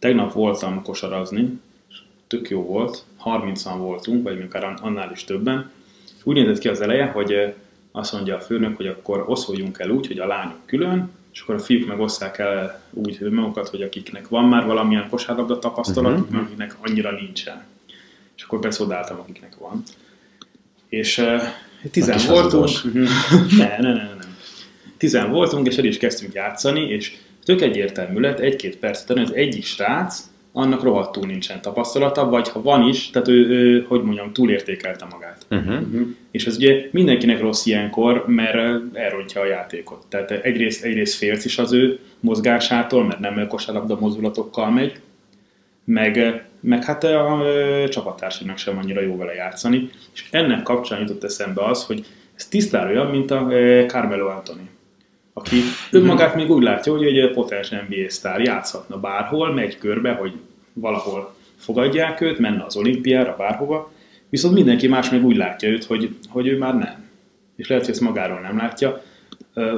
tegnap voltam kosarazni, tök jó volt, 30-an voltunk, vagy akár annál is többen. Úgy nézett ki az eleje, hogy azt mondja a főnök, hogy akkor oszholjunk el úgy, hogy a lányok külön, és akkor a fiúk meg osszák el úgy magukat, hogy akiknek van már valamilyen kosárlabda tapasztalat, uh-huh. akiknek annyira nincsen. És akkor persze odálltam, akiknek van. És uh, tizen voltunk. Uh-huh. ne, ne, ne, ne. Tizen voltunk, és el is kezdtünk játszani, és tök egyértelmű lett, egy-két perc után az egyik srác, annak rohadtul nincsen tapasztalata, vagy ha van is, tehát ő, ő hogy mondjam, túlértékelte magát. Uh-huh. Uh-huh. És ez ugye mindenkinek rossz ilyenkor, mert elrontja a játékot. Tehát egyrészt, egyrészt félsz is az ő mozgásától, mert nem kosárlabda mozdulatokkal megy, meg, meg hát a, a csapattársának sem annyira jó vele játszani. És ennek kapcsán jutott eszembe az, hogy ez tisztára olyan, mint a Carmelo Anthony aki önmagát még úgy látja, hogy egy potens NBA sztár játszhatna bárhol, megy körbe, hogy valahol fogadják őt, menne az olimpiára, bárhova, viszont mindenki más még úgy látja őt, hogy, hogy ő már nem. És lehet, hogy ezt magáról nem látja.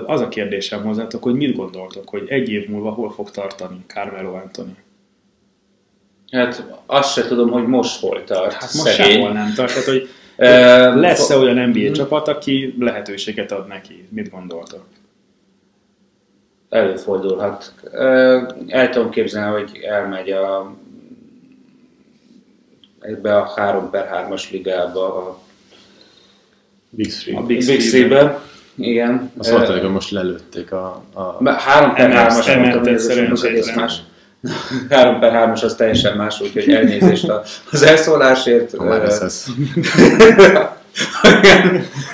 Az a kérdésem hozzátok, hogy mit gondoltok, hogy egy év múlva hol fog tartani Carmelo Anthony? Hát azt se tudom, hogy most hol tart. Hát most sehol nem tart. Tehát, hogy lesz-e olyan NBA csapat, aki lehetőséget ad neki? Mit gondoltok? Előfordulhat. El tudom képzelni, hogy elmegy a ebbe a 3 per 3-as ligába, a Big Three. A Big, Big Three-be. Igen. Azt mondták, hogy most lelőtték a... a... 3 per 3-as mondtam, hogy ez egész más. 3 per 3-as az teljesen más, úgyhogy elnézést az elszólásért.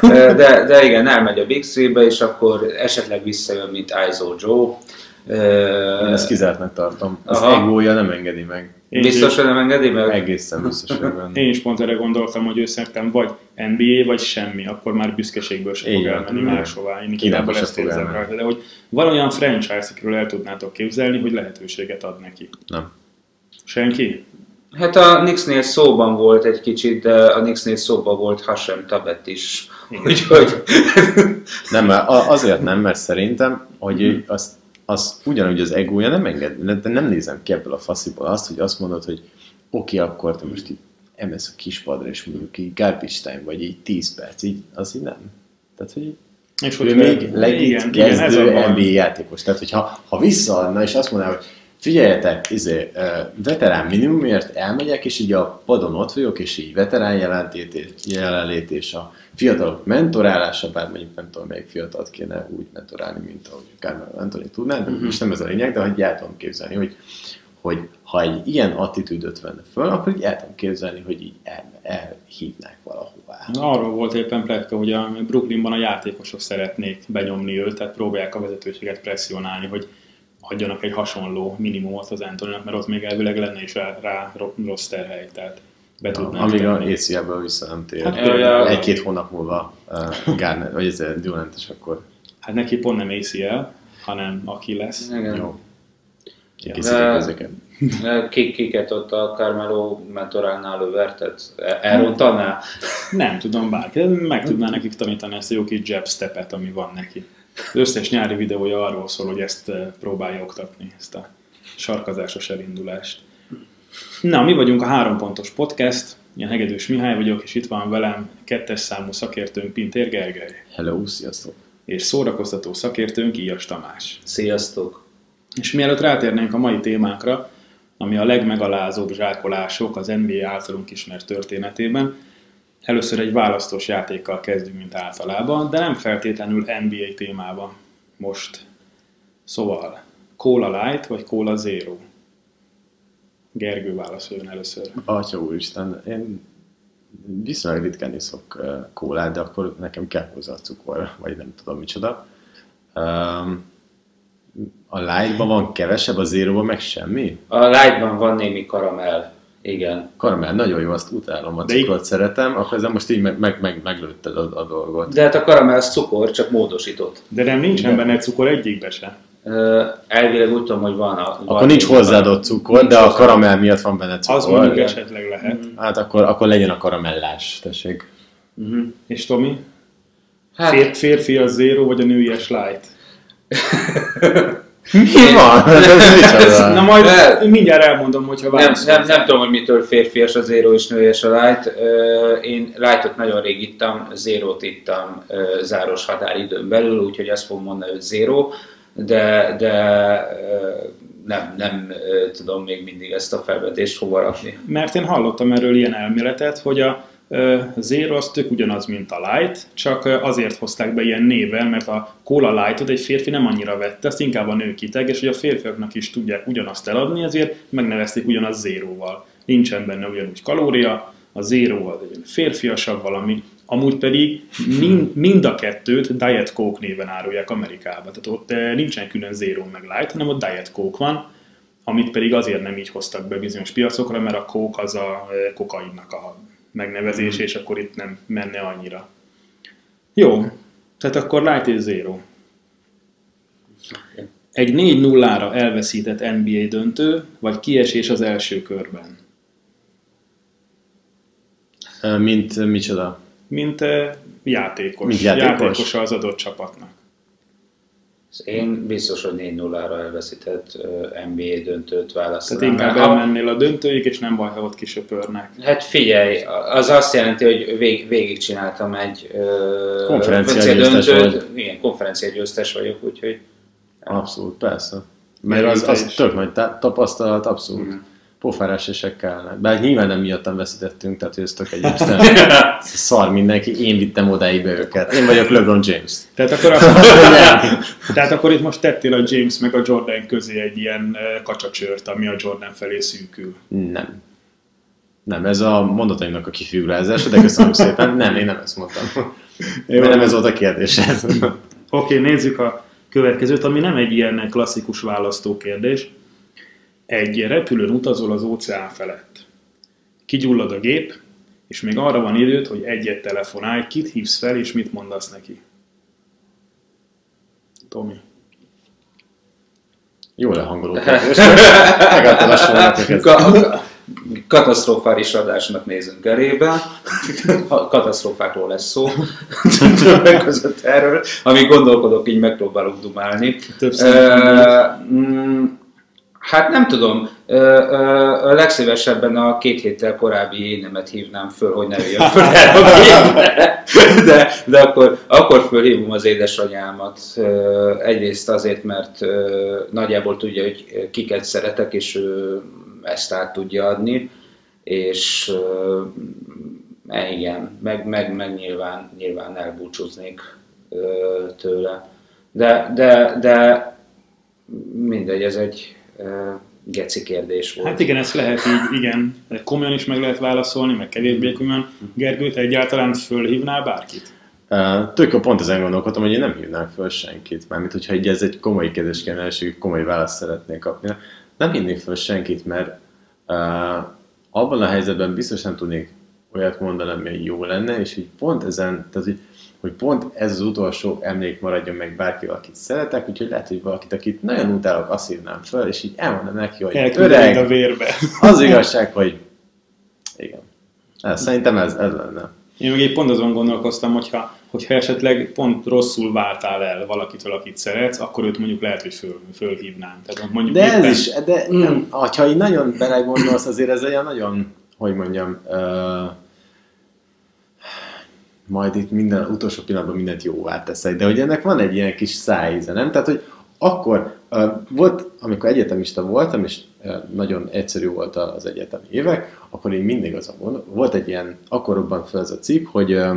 de, de igen, elmegy a Big Three-be, és akkor esetleg visszajön, mint ISO Joe. Én ezt kizártnak tartom. Az egója nem engedi meg. Én biztos, hogy nem engedi meg? Egészen biztos, hogy benne. Én is pont erre gondoltam, hogy ő szerintem vagy NBA, vagy semmi, akkor már büszkeségből sem fog elmenni máshová. Én inkább ezt érzem rajta. De hogy van olyan franchise, akiről el tudnátok képzelni, hogy lehetőséget ad neki. Nem. Senki? Hát a Knicksnél szóban volt egy kicsit, de a Knicksnél szóban volt Hashem Tabet is. Úgyhogy... nem, azért nem, mert szerintem, hogy mm. azt, az ugyanúgy az egója nem enged, de nem nézem ki ebből a fasziból azt, hogy azt mondod, hogy oké, okay, akkor te most itt emelsz a kispadra, és mondjuk így garbage time, vagy így 10 perc, így az így nem. Tehát, hogy és hogy ő még legit kezdő NBA játékos. Tehát, hogyha ha visszaadna, és azt mondaná, hogy figyeljetek, izé, veterán minimumért elmegyek, és így a padon ott vagyok, és így veterán jelenlét és a fiatalok mentorálása, bár mondjuk nem tudom, melyik fiatalt kéne úgy mentorálni, mint ahogy Carmelo Anthony tudná, de uh-huh. nem ez a lényeg, de hogy el tudom képzelni, hogy, hogy ha egy ilyen attitűdöt venne föl, akkor így el tudom képzelni, hogy így el, elhívnák valahová. Na, arról volt éppen pletka, hogy a Brooklynban a játékosok szeretnék benyomni őt, tehát próbálják a vezetőséget presszionálni, hogy adjanak egy hasonló minimumot az Antoninak, mert ott még elvileg lenne is rá, rá rossz terhely, tehát be tudnánk Amíg a ACL-ből vissza nem tér. Hát, egy-két hónap múlva uh, Garner, vagy ez Durant, és akkor... Hát neki pont nem ACL, hanem aki lesz. Igen. Jó. Készítik Kik, kiket ott a Carmelo mentorálnál ő vertet? Elrontaná? Nem tudom, bárki. Meg tudná nekik tanítani ezt a jó kis jab stepet, ami van neki. Az összes nyári videója arról szól, hogy ezt eh, próbálja oktatni, ezt a sarkazásos elindulást. Na, mi vagyunk a három pontos podcast, én Hegedűs Mihály vagyok, és itt van velem kettes számú szakértőnk Pintér Gergely. Hello, sziasztok! És szórakoztató szakértőnk Ias Tamás. Sziasztok! És mielőtt rátérnénk a mai témánkra, ami a legmegalázóbb zsákolások az NBA általunk ismert történetében, Először egy választós játékkal kezdünk, mint általában, de nem feltétlenül NBA témában most. Szóval, Cola Light vagy Cola Zero? Gergő válaszoljon először. Atya úristen, én viszonylag ritkán iszok kólát, de akkor nekem kell hozzá a cukor, vagy nem tudom micsoda. a lightban van kevesebb, a zéróban meg semmi? A lightban van némi karamell. Igen. Karamell, nagyon jó, azt utálom, a cukrot szeretem, akkor ezzel most így meg, meg, meg meglőtted a, a dolgot. De hát a karamell cukor, csak módosított. De nem nincsen benne cukor egyikbe se. Uh, elvileg úgy tudom, hogy van a... Akkor van nincs hozzáadott cukor, nincs de a karamell miatt van benne cukor. Az mondjuk esetleg lehet. Mm. Hát akkor, akkor legyen a karamellás, tessék. Uh-huh. És Tomi? Hát... Fér, férfi a zero, vagy a nőies light? Mi van? Ez, na majd de, mindjárt elmondom, hogyha nem, nem, nem tudom, hogy mitől férfias a zero és nőies a light. Én lightot nagyon rég ittam, zero ittam záros határidőn belül, úgyhogy azt fogom mondani, hogy zero, de, de nem, nem tudom még mindig ezt a felvetést hova rakni. Mert én hallottam erről ilyen elméletet, hogy a Zero az ugyanaz, mint a Light, csak azért hozták be ilyen néven, mert a Cola Lightot egy férfi nem annyira vette, azt inkább a nők kiteg, és hogy a férfiaknak is tudják ugyanazt eladni, ezért megnevezték ugyanaz Zero-val. Nincsen benne ugyanúgy kalória, a Zero az egy férfiasabb valami, amúgy pedig mind, mind a kettőt Diet Coke néven árulják Amerikában. Tehát ott nincsen külön Zero meg Light, hanem ott Diet Coke van, amit pedig azért nem így hoztak be bizonyos piacokra, mert a Coke az a kokainnak a megnevezés, mm. és akkor itt nem menne annyira. Jó, tehát akkor Light és Zero. Egy 4-0-ra elveszített NBA döntő, vagy kiesés az első körben? Mint micsoda? Mint játékos. Mint játékos? Játékosa az adott csapatnak. Én biztos, hogy 4-0-ra elveszített NBA döntőt választanám. Tehát inkább elmennél a döntőig, és nem baj, ha ott kisöpörnek. Hát figyelj, az azt jelenti, hogy vég, végigcsináltam egy konferencia döntőt. Vagy. Igen, konferencia győztes vagyok, úgyhogy... Abszolút, persze. Mert az, az tök nagy tapasztalat, abszolút. Mm pofárás esek kellene. Bár nyilván nem miattam veszítettünk, tehát ez tök egyébként szar mindenki, én vittem odáig be őket. Én vagyok LeBron James. Tehát akkor, azt tehát akkor itt most tettél a James meg a Jordan közé egy ilyen kacsacsört, ami a Jordan felé szűkül. Nem. Nem, ez a mondataimnak a kifigurázása, de köszönöm szépen. Nem, én nem ezt mondtam. Jó, Mert nem ez volt a kérdés. Oké, okay, nézzük a következőt, ami nem egy ilyen klasszikus választókérdés. Egy repülőn utazol az óceán felett. Kigyullad a gép, és még arra van időd, hogy egyet telefonálj, kit hívsz fel, és mit mondasz neki. Tomi. Jó lehangoló Katasztrofális adásnak nézünk elébe. Katasztrofákról lesz szó. Többek között erről. Amíg gondolkodok, így megpróbálok dumálni. Többször. Hát nem tudom, a legszívesebben a két héttel korábbi énemet hívnám föl, hogy ne jöjjön föl de, de akkor, akkor fölhívom az édesanyámat. Egyrészt azért, mert nagyjából tudja, hogy kiket szeretek, és ő ezt át tudja adni, és e, igen, meg, meg, meg nyilván, nyilván elbúcsúznék tőle. De, de, de mindegy, ez egy geci kérdés volt. Hát igen, ezt lehet így, igen, komolyan is meg lehet válaszolni, meg kevésbé komolyan. Gergő, te egyáltalán fölhívnál bárkit? Uh, tök jó, pont ezen gondolkodtam, hogy én nem hívnám föl senkit. Mármint, hogyha egy, ez egy komoly kérdés kellene, és komoly választ szeretnék kapni. Nem hívnék föl senkit, mert uh, abban a helyzetben biztos nem tudnék olyat mondani, ami jó lenne, és így pont ezen, tehát hogy hogy pont ez az utolsó emlék maradjon meg bárki, akit szeretek, úgyhogy lehet, hogy valakit, akit nagyon utálok, azt hívnám föl, és így elmondom neki, hogy öreg, a vérbe. az igazság, hogy igen. Ez, szerintem ez, ez lenne. Én meg egy pont azon gondolkoztam, hogyha, hogyha esetleg pont rosszul váltál el valakitől, akit szeretsz, akkor őt mondjuk lehet, hogy föl, fölhívnám. Tehát mondjuk de éppen... ez is, de mm. nem, ha így nagyon belegondolsz, azért ez olyan nagyon, hogy mondjam, uh, majd itt minden utolsó pillanatban mindent jóvá teszek. De hogy ennek van egy ilyen kis szájíze, nem? Tehát, hogy akkor uh, volt, amikor egyetemista voltam, és uh, nagyon egyszerű volt az egyetemi évek, akkor én mindig az a volt egy ilyen, akkor robban fel ez a cikk, hogy uh,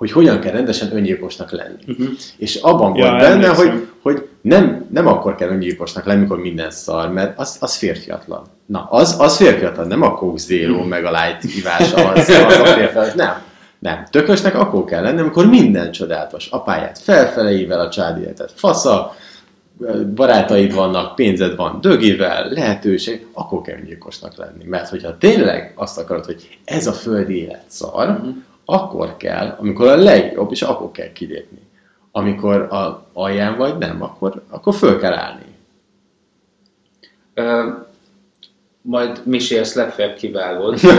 hogy hogyan kell rendesen öngyilkosnak lenni. Uh-huh. És abban ja, volt benne, hogy, hogy nem, nem akkor kell öngyilkosnak lenni, amikor minden szar, mert az, az férfiatlan. Na, az, az férfiatlan, nem a Coke Zero, uh-huh. meg a Light hívása, az, az a férfiatlan. Nem. Nem, tökösnek akkor kell lenni, amikor minden csodálatos. Apáját felfeleivel a család életet fasza, barátaid vannak, pénzed van dögivel, lehetőség, akkor kell gyilkosnak lenni. Mert hogyha tényleg azt akarod, hogy ez a földi élet szar, mm-hmm. akkor kell, amikor a legjobb, és akkor kell kilépni. Amikor a alján vagy, nem, akkor, akkor föl kell állni. Uh, majd Misi ezt legfeljebb kivágod, de,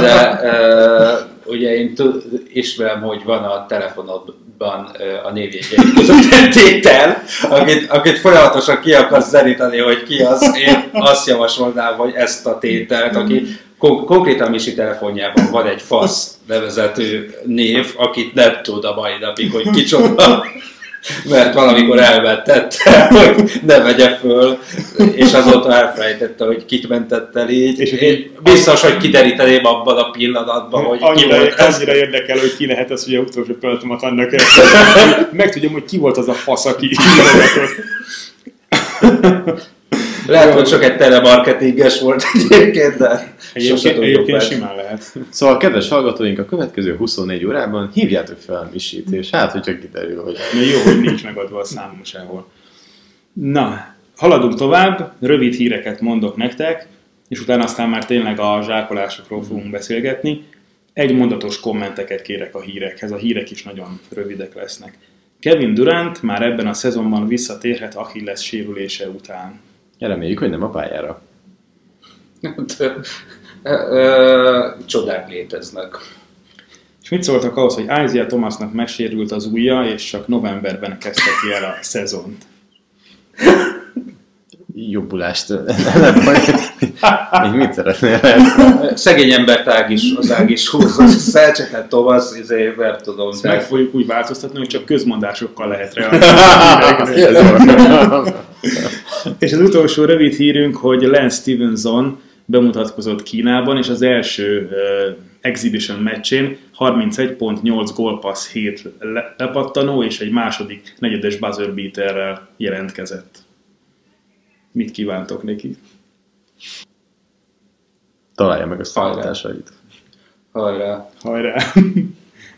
de uh, ugye én tud, ismerem, hogy van a telefonodban a névjegyeim között egy tétel, akit, akit folyamatosan ki akarsz zenítani, hogy ki az. Én azt javasolnám, hogy ezt a tételt, aki kon- konkrétan Misi telefonjában van egy fasz nevezetű név, akit nem tud a mai napig, hogy kicsoda mert valamikor elvettette, hogy ne vegye föl, és azóta elfelejtette, hogy kit mentett el így. És én biztos, hogy kideríteném abban a pillanatban, hogy annyira, ki volt ez. Annyira érdekel, hogy ki lehet ez, hogy a utolsó pillanatomat annak Megtudjam, hogy ki volt az a fasz, aki Lehet, hogy csak egy telemarketinges volt egyébként, de egyébként, egyébként simán lehet. Szóval, kedves hallgatóink, a következő 24 órában hívjátok fel Misit, és hát, hogyha kiderül, hogy... Na jó, hogy nincs megadva a számom sehol. Na, haladunk tovább, rövid híreket mondok nektek, és utána aztán már tényleg a zsákolásokról fogunk beszélgetni. Egy mondatos kommenteket kérek a hírekhez, a hírek is nagyon rövidek lesznek. Kevin Durant már ebben a szezonban visszatérhet Achilles sérülése után. Reméljük, hogy nem a pályára. Csodák léteznek. És mit szóltak ahhoz, hogy Isaiah Thomasnak megsérült az ujja, és csak novemberben kezdte ki el a szezont? Jobbulást. Még mit szeretnél Szegény ember ág is, az ág is húzza. Szelcseket Thomas, izé, nem tudom. Meg fogjuk úgy változtatni, hogy csak közmondásokkal lehet reagálni. és az utolsó rövid hírünk, hogy Lance Stevenson bemutatkozott Kínában, és az első uh, exhibition meccsén 31.8 gólpassz 7 lepattanó, és egy második negyedes buzzer beaterrel jelentkezett. Mit kívántok neki? Találja meg a számításait. Hajrá! Hajrá!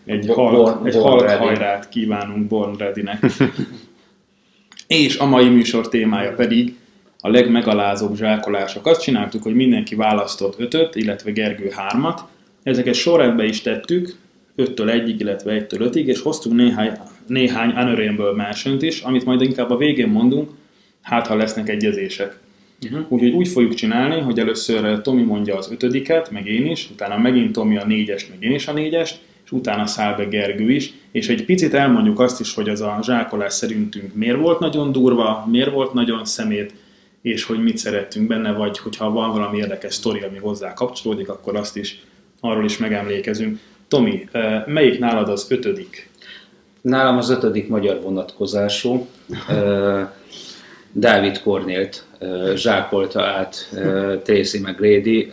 egy halk, egy halk hajrát kívánunk Born Ready-nek. És a mai műsor témája pedig a legmegalázóbb zsákolások. Azt csináltuk, hogy mindenki választott ötöt, illetve Gergő hármat. Ezeket sorrendbe is tettük, 5-től 1-ig, illetve 1-től 5-ig, és hoztunk néhány, néhány Unreal mention is, amit majd inkább a végén mondunk, hát ha lesznek egyezések. Uh-huh. Úgyhogy úgy fogjuk csinálni, hogy először Tomi mondja az ötödiket, meg én is, utána megint Tomi a négyest, meg én is a négyest, és utána száll be Gergő is, és egy picit elmondjuk azt is, hogy az a zsákolás szerintünk miért volt nagyon durva, miért volt nagyon szemét, és hogy mit szerettünk benne, vagy hogyha van valami érdekes sztori, ami hozzá kapcsolódik, akkor azt is, arról is megemlékezünk. Tomi, melyik nálad az ötödik? Nálam az ötödik magyar vonatkozású. Dávid Kornélt zsákolta át Tracy McGrady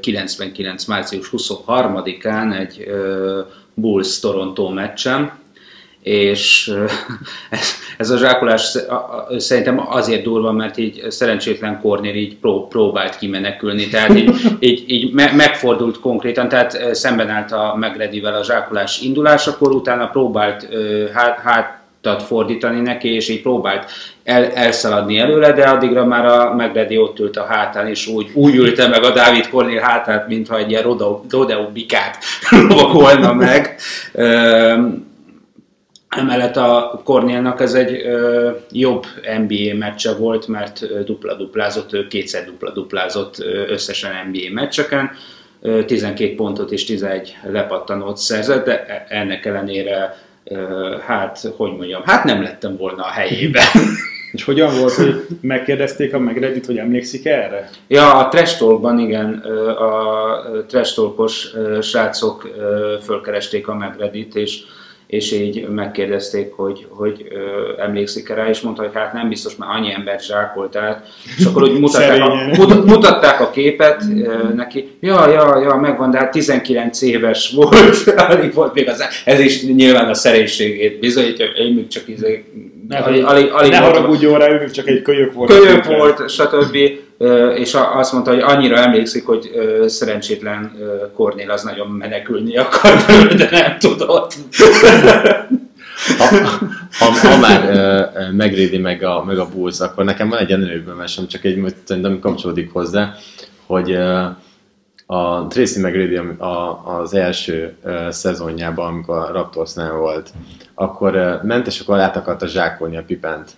99. március 23-án egy Bulls Toronto meccsen, és ez, ez a zsákolás szerintem azért durva, mert így szerencsétlen Kornél így pró, próbált kimenekülni, tehát így, így, így me, megfordult konkrétan, tehát szemben állt a Megredivel a zsákolás indulásakor, utána próbált hát, hát fordítani neki, és így próbált el, elszaladni előle, de addigra már a Megredi ott ült a hátán, és úgy, úgy ülte meg a Dávid Kornél hátát, mintha egy ilyen rodeo, rodeo bikát lovagolna meg. Emellett a Kornélnak ez egy ö, jobb NBA meccse volt, mert dupla-duplázott, ő kétszer dupla-duplázott összesen NBA meccseken, 12 pontot és 11 lepattanót szerzett, de e, ennek ellenére hát, hogy mondjam, hát nem lettem volna a helyében. És hogyan volt, hogy megkérdezték a megredit, hogy emlékszik erre? Ja, a Trash Talkban igen, a Trash Talkos srácok fölkeresték a megredit, és és így megkérdezték, hogy, hogy ö, emlékszik rá, és mondta, hogy hát nem biztos, mert annyi embert zsákolt át. És akkor úgy mutatták, a, mutatták a képet ö, neki, ja, ja, ja, megvan, de hát 19 éves volt, alig volt még az, ez is nyilván a szerénységét bizonyítja, én még csak izé, ne, alig, alig, alig ne haragudjon rá, ő csak egy kölyök volt. Kölyök volt, stb és azt mondta, hogy annyira emlékszik, hogy szerencsétlen Kornél az nagyon menekülni akar, de nem tudott. Ha, ha, ha már uh, megrédi meg a, meg a Bulls, akkor nekem van egy enőből mesem, csak egy, nem kapcsolódik hozzá, hogy uh, a Tracy McGrady a, az első uh, szezonjában, amikor a Raptorsnál volt, akkor uh, ment, és akkor át akarta zsákolni a Pipent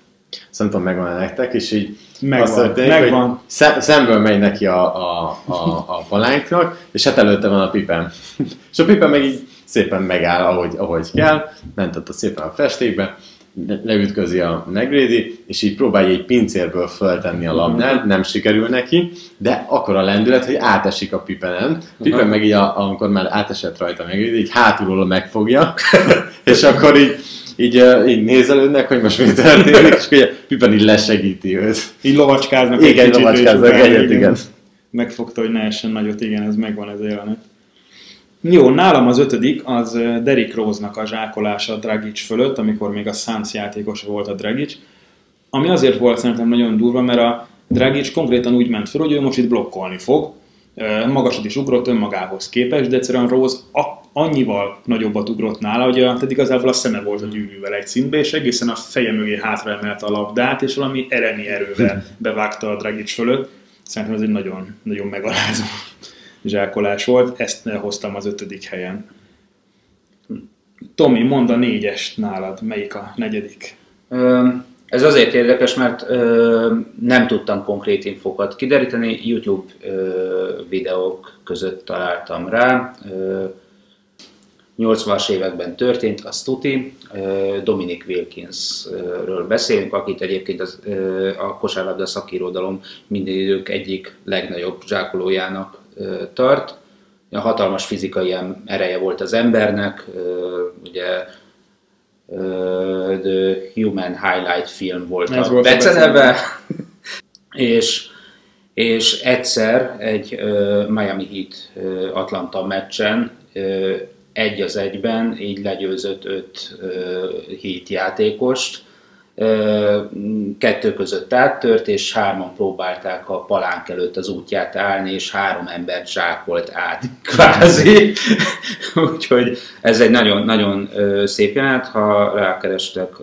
Tudom, megvan nektek, és így Megvan, azt történik, megvan. hogy szem, szemből megy neki a, a, a, a palánknak, és hát előtte van a pipen. és a pipen meg így szépen megáll, ahogy, ahogy kell, ment ott a szépen a festékbe, le- leütközi a Negrédi, és így próbálja egy pincérből föltenni a labdát, nem sikerül neki, de akkor a lendület, hogy átesik a pipenen. Pipen meg így, a, amikor már átesett rajta Negrédi, így hátulról megfogja, és akkor így, így, így nézelődnek, hogy most mi történik, és ugye Pippen így lesegíti őt. Így lovacskáznak Igen, kicsit, és lovacskáznak egyet, igen. Megfogta, hogy ne essen nagyot, igen, ez megvan ez jelenet. Jó, nálam az ötödik, az Derrick Rose-nak a zsákolása a Dragic fölött, amikor még a Suns játékosa volt a Dragic. Ami azért volt szerintem nagyon durva, mert a Dragic konkrétan úgy ment fel, hogy ő most itt blokkolni fog. Magasat is ugrott önmagához képest, de egyszerűen Rose a- annyival nagyobbat ugrott nála, hogy a, tehát igazából a szeme volt a gyűrűvel egy szintbe, és egészen a feje mögé hátra emelte a labdát, és valami eremi erővel bevágta a Dragic fölött. Szerintem ez egy nagyon, nagyon megalázó zsákolás volt, ezt hoztam az ötödik helyen. Tomi, mondd a négyest nálad, melyik a negyedik? Ez azért érdekes, mert ö, nem tudtam konkrét infokat kideríteni, YouTube ö, videók között találtam rá. Ö, 80-as években történt, az tuti. Dominic Wilkinsről beszélünk, akit egyébként az, a kosárlabda szakirodalom minden idők egyik legnagyobb zsákolójának tart. A hatalmas fizikai ereje volt az embernek, ugye The Human Highlight Film volt Ez a beceneve, és, és egyszer egy Miami Heat Atlanta meccsen egy az egyben így legyőzött öt ö, Heat játékost, Ö, kettő között áttört, és hárman próbálták a palánk előtt az útját állni, és három embert zsákolt át, kvázi. Úgyhogy ez egy nagyon, nagyon ö, szép jelenet, ha rákerestek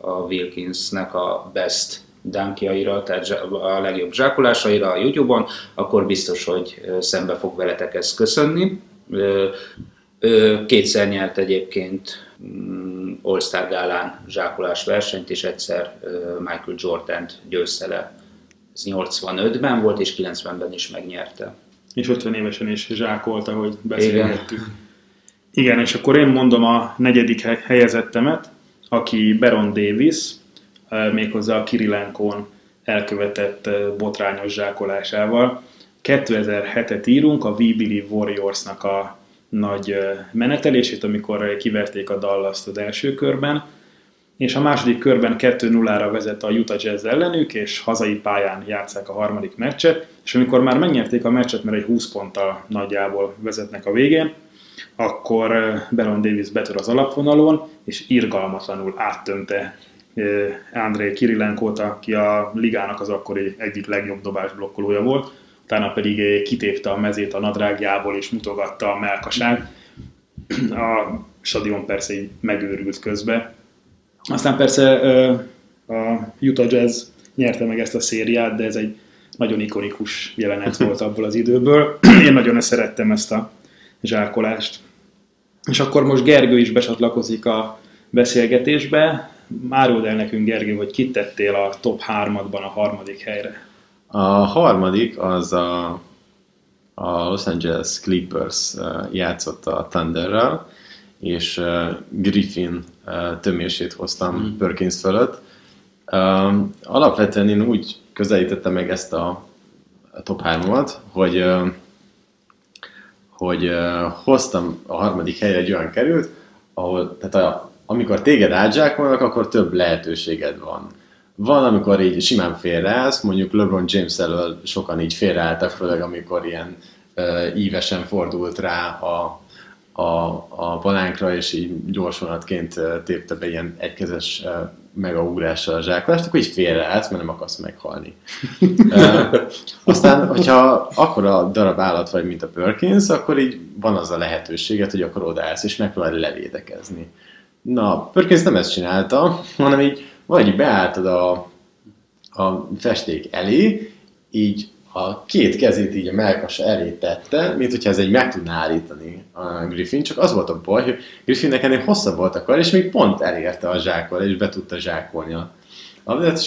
a Wilkinsnek a best dunkjaira, tehát a legjobb zsákolásaira a YouTube-on, akkor biztos, hogy szembe fog veletek ezt köszönni. Kétszer nyert egyébként mm, All-Star gálán zsákolás versenyt, és egyszer Michael Jordan-t győzte le. Ez 85-ben volt, és 90-ben is megnyerte. És 50 évesen is zsákolta, hogy beszélgettük. Igen. Igen, és akkor én mondom a negyedik he- helyezettemet, aki Baron Davis, méghozzá a Kirilenkón elkövetett botrányos zsákolásával. 2007-et írunk, a We Believe Warriorsnak a nagy menetelését, amikor kiverték a Dallas-t az első körben, és a második körben 2-0-ra vezet a Utah Jazz ellenük, és hazai pályán játszák a harmadik meccset, és amikor már megnyerték a meccset, mert egy 20 ponttal nagyjából vezetnek a végén, akkor Baron Davis betör az alapvonalon, és irgalmatlanul áttömte André Kirilenkót, aki a ligának az akkori egyik legjobb dobásblokkolója volt, utána pedig eh, kitépte a mezét a nadrágjából, és mutogatta a melkasát. A stadion persze így megőrült közbe. Aztán persze ö, a Utah Jazz nyerte meg ezt a szériát, de ez egy nagyon ikonikus jelenet volt abból az időből. Én nagyon szerettem ezt a zsákolást. És akkor most Gergő is becsatlakozik a beszélgetésbe. Áruld el nekünk, Gergő, hogy kit tettél a top 3-adban a harmadik helyre. A harmadik az a, a Los Angeles Clippers eh, játszott a Thunderrel, és Griffin tömését hoztam mm. Perkins fölött. Alapvetően én úgy közelítettem meg ezt a, top 3-at, hogy, hogy hoztam a harmadik helyre egy olyan került, ahol, tehát a, amikor téged átzsákolnak, akkor több lehetőséged van. Van, amikor így simán félreállsz, mondjuk LeBron James elől sokan így félreálltak, főleg amikor ilyen uh, ívesen fordult rá a, a, a palánkra, és így gyorsvonatként tépte be ilyen egykezes uh, megaugrással a zsákolást, akkor így félreállsz, mert nem akarsz meghalni. uh, aztán, hogyha akkora darab állat vagy, mint a Perkins, akkor így van az a lehetőséget, hogy akkor odaállsz, és megpróbálj levédekezni. Na, Perkins nem ezt csinálta, hanem így vagy beálltad a, a festék elé, így a két kezét így a melkasa elé tette, mint hogyha ez egy meg tudná állítani a Griffin, csak az volt a baj, hogy Griffinnek ennél hosszabb volt a kar, és még pont elérte a zsákol, és be tudta zsákolni a, Ami hát,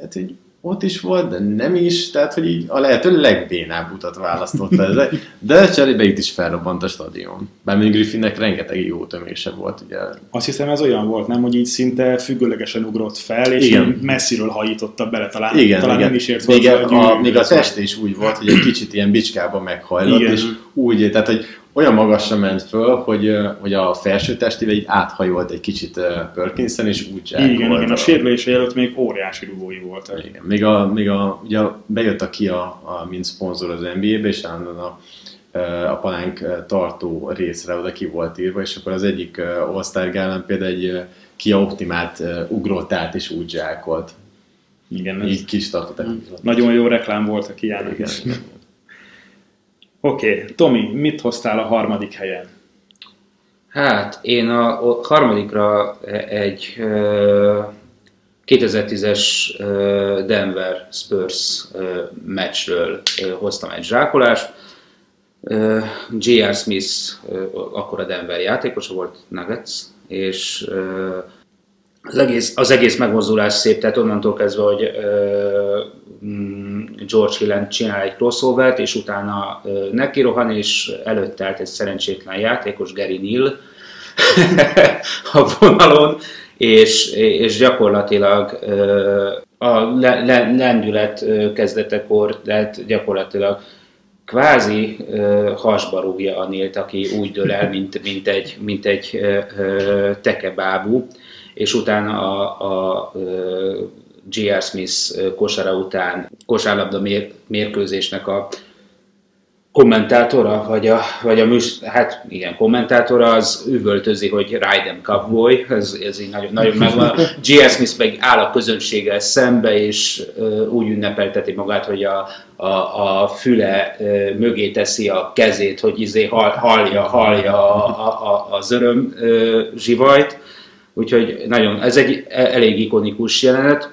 hát így ott is volt, de nem is, tehát hogy így a lehető legbénább utat választotta ez. De cserébe itt is felrobbant a stadion. Bármint Griffinnek rengeteg jó tömése volt, ugye. Azt hiszem ez olyan volt, nem, hogy így szinte függőlegesen ugrott fel, és igen. messziről hajította bele, talán, igen, talán igen. nem is ért még, a, a, még a test is úgy volt, hogy egy kicsit ilyen bicskába meghajlott, igen. és úgy, tehát hogy olyan magasra ment föl, hogy, hogy a felső testével így áthajolt egy kicsit Perkinson, és úgy Igen, igen, a, sérülése előtt még óriási rugói voltak. Igen, még a, még a, ugye bejött ki a, a mint szponzor az NBA-be, és állandóan a, a palánk tartó részre oda ki volt írva, és akkor az egyik All-Star Gálán például egy Kia Optimát ugrott át, és úgy zsákolt. Igen, így kis tartottak. Nagyon jó reklám volt a Kiának is. Igen. Oké, okay. Tomi, mit hoztál a harmadik helyen? Hát, én a harmadikra egy 2010-es Denver Spurs meccsről hoztam egy zsákolást. J.R. Smith akkor a Denver játékosa volt Nuggets, és az egész, az egész megmozdulás szép, tehát onnantól kezdve, hogy George Hill csinál egy crossovert, és utána neki rohan, és előtte állt egy szerencsétlen játékos, Gary Neal a vonalon, és, és gyakorlatilag a lendület kezdetekor, tehát gyakorlatilag kvázi uh, hasba rúgja a Nilt, aki úgy dől el, mint, mint egy, mint egy uh, tekebábú és utána a, a, a J.R. Smith kosara után kosárlabda mér, mérkőzésnek a kommentátora, vagy a, vagy a műs, hát igen, kommentátora, az üvöltözi, hogy them Cowboy, ez, ez így nagyon, nagyon megvan. J.R. Smith meg áll a közönséggel szembe, és uh, úgy ünnepelteti magát, hogy a, a, a füle uh, mögé teszi a kezét, hogy izé hall, hallja, hallja a, a, a, az öröm uh, zsivajt Úgyhogy nagyon, ez egy elég ikonikus jelenet.